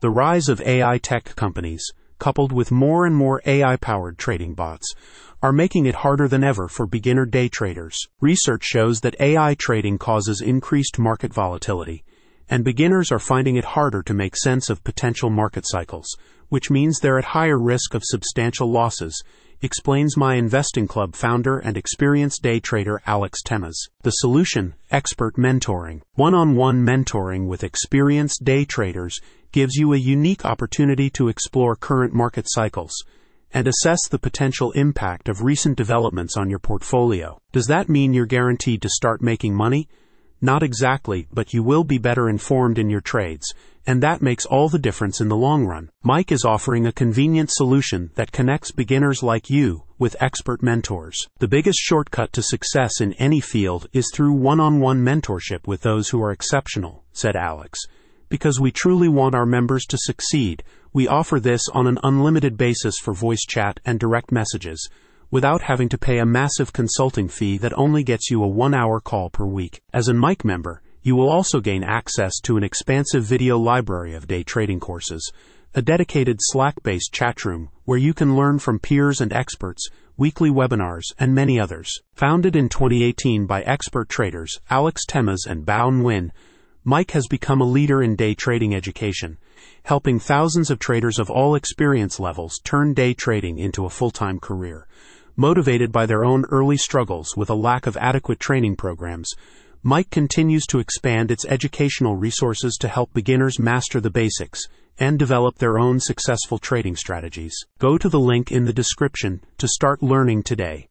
The rise of AI tech companies, coupled with more and more AI powered trading bots, are making it harder than ever for beginner day traders. Research shows that AI trading causes increased market volatility, and beginners are finding it harder to make sense of potential market cycles, which means they're at higher risk of substantial losses, explains my investing club founder and experienced day trader Alex Temes. The solution, expert mentoring. One-on-one mentoring with experienced day traders gives you a unique opportunity to explore current market cycles and assess the potential impact of recent developments on your portfolio. Does that mean you're guaranteed to start making money? Not exactly, but you will be better informed in your trades, and that makes all the difference in the long run. MIC is offering a convenient solution that connects beginners like you with expert mentors. The biggest shortcut to success in any field is through one-on-one mentorship with those who are exceptional, said Alex. Because we truly want our members to succeed, we offer this on an unlimited basis for voice chat and direct messages without having to pay a massive consulting fee that only gets you a one hour call per week. As a MIC member, you will also gain access to an expansive video library of day trading courses, a dedicated Slack based chat room where you can learn from peers and experts, weekly webinars, and many others. Founded in 2018 by expert traders Alex Temes and Bao Nguyen, MIC has become a leader in day trading education, helping thousands of traders of all experience levels turn day trading into a full time career. Motivated by their own early struggles with a lack of adequate training programs, MIC continues to expand its educational resources to help beginners master the basics and develop their own successful trading strategies. Go to the link in the description to start learning today.